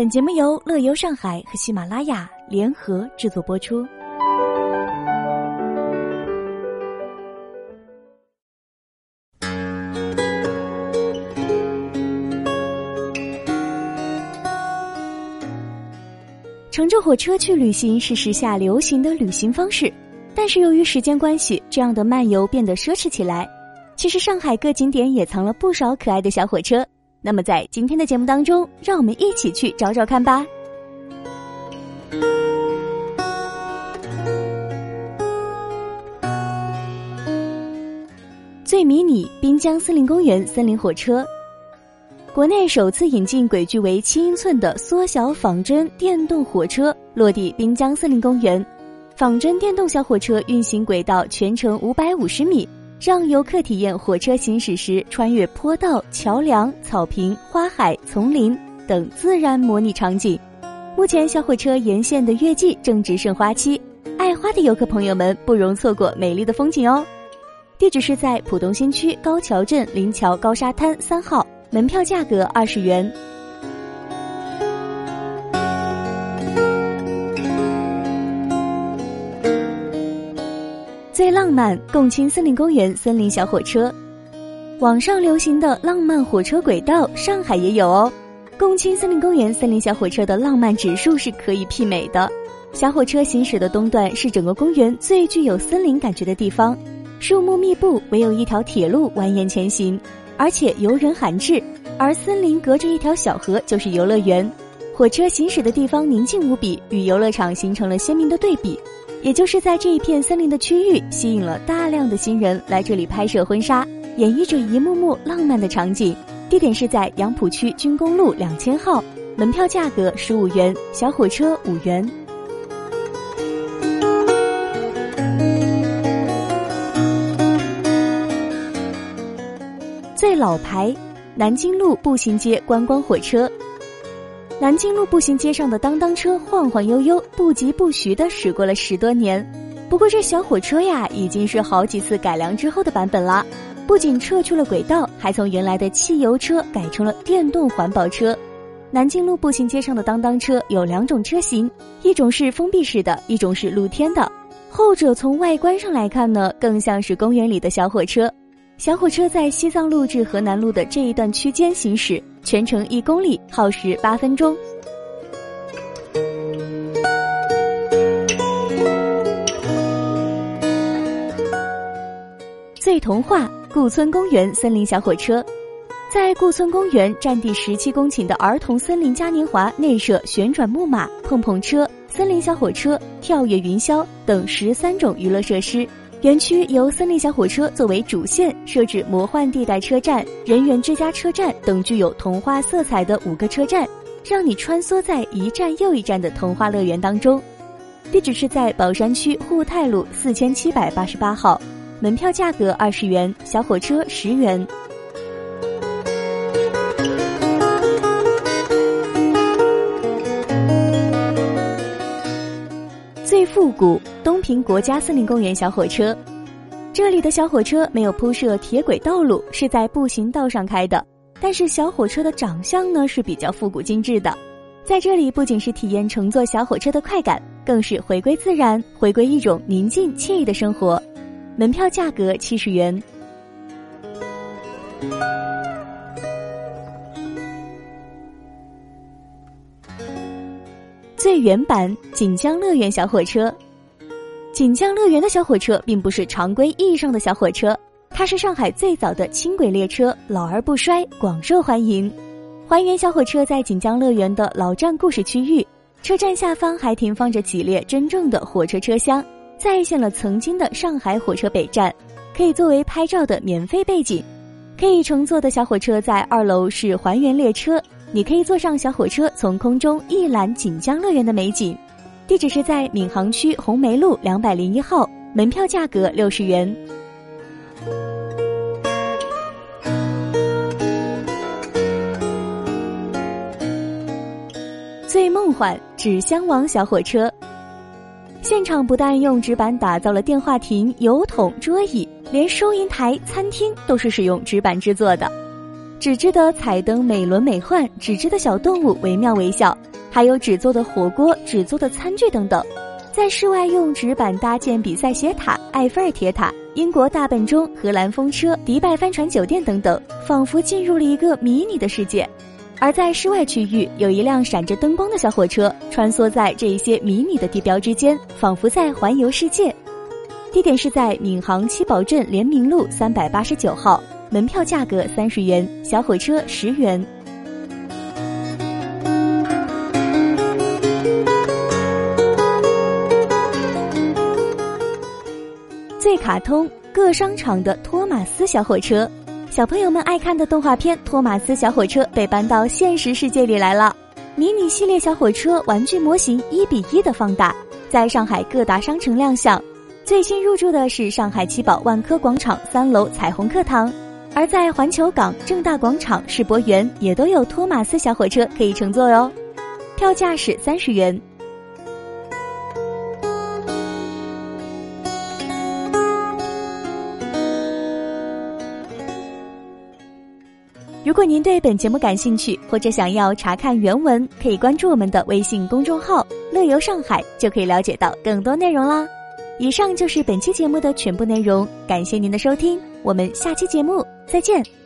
本节目由乐游上海和喜马拉雅联合制作播出。乘着火车去旅行是时下流行的旅行方式，但是由于时间关系，这样的漫游变得奢侈起来。其实上海各景点也藏了不少可爱的小火车。那么在今天的节目当中，让我们一起去找找看吧。最迷你滨江森林公园森林火车，国内首次引进轨距为七英寸的缩小仿真电动火车落地滨江森林公园。仿真电动小火车运行轨道全程五百五十米。让游客体验火车行驶时穿越坡道、桥梁、草坪、花海、丛林等自然模拟场景。目前，小火车沿线的月季正值盛花期，爱花的游客朋友们不容错过美丽的风景哦。地址是在浦东新区高桥镇林桥高沙滩三号，门票价格二十元。浪漫共青森林公园森林小火车，网上流行的浪漫火车轨道，上海也有哦。共青森林公园森林小火车的浪漫指数是可以媲美的。小火车行驶的东段是整个公园最具有森林感觉的地方，树木密布，唯有一条铁路蜿蜒前行，而且游人罕至。而森林隔着一条小河就是游乐园，火车行驶的地方宁静无比，与游乐场形成了鲜明的对比。也就是在这一片森林的区域，吸引了大量的新人来这里拍摄婚纱，演绎着一幕幕浪漫的场景。地点是在杨浦区军工路两千号，门票价格十五元，小火车五元。最老牌，南京路步行街观光火车。南京路步行街上的当当车晃晃悠悠、不疾不徐地驶过了十多年。不过这小火车呀，已经是好几次改良之后的版本了。不仅撤去了轨道，还从原来的汽油车改成了电动环保车。南京路步行街上的当当车有两种车型，一种是封闭式的，一种是露天的。后者从外观上来看呢，更像是公园里的小火车。小火车在西藏路至河南路的这一段区间行驶。全程一公里，耗时八分钟。最童话顾村公园森林小火车，在顾村公园占地十七公顷的儿童森林嘉年华内设旋转木马、碰碰车、森林小火车、跳跃云霄等十三种娱乐设施。园区由森林小火车作为主线，设置魔幻地带车站、人员之家车站等具有童话色彩的五个车站，让你穿梭在一站又一站的童话乐园当中。地址是在宝山区沪太路四千七百八十八号，门票价格二十元，小火车十元。复古。东平国家森林公园小火车，这里的小火车没有铺设铁轨道路，是在步行道上开的。但是小火车的长相呢是比较复古精致的，在这里不仅是体验乘坐小火车的快感，更是回归自然，回归一种宁静惬意的生活。门票价格七十元。最原版锦江乐园小火车。锦江乐园的小火车并不是常规意义上的小火车，它是上海最早的轻轨列车，老而不衰，广受欢迎。还原小火车在锦江乐园的老站故事区域，车站下方还停放着几列真正的火车车厢，再现了曾经的上海火车北站，可以作为拍照的免费背景。可以乘坐的小火车在二楼是还原列车，你可以坐上小火车，从空中一览锦江乐园的美景。地址是在闵行区红梅路两百零一号，门票价格六十元。最梦幻纸箱王小火车，现场不但用纸板打造了电话亭、油桶、桌椅，连收银台、餐厅都是使用纸板制作的。纸质的彩灯美轮美奂，纸质的小动物惟妙惟肖。还有纸做的火锅、纸做的餐具等等。在室外用纸板搭建比赛斜塔、埃菲尔铁塔、英国大本钟、荷兰风车、迪拜帆船酒店等等，仿佛进入了一个迷你的世界。而在室外区域，有一辆闪着灯光的小火车穿梭在这一些迷你的地标之间，仿佛在环游世界。地点是在闵行七宝镇联明路三百八十九号，门票价格三十元，小火车十元。最卡通各商场的托马斯小火车，小朋友们爱看的动画片《托马斯小火车》被搬到现实世界里来了。迷你系列小火车玩具模型一比一的放大，在上海各大商城亮相。最新入驻的是上海七宝万科广场三楼彩虹课堂，而在环球港正大广场世博园也都有托马斯小火车可以乘坐哟，票价是三十元。如果您对本节目感兴趣，或者想要查看原文，可以关注我们的微信公众号“乐游上海”，就可以了解到更多内容啦。以上就是本期节目的全部内容，感谢您的收听，我们下期节目再见。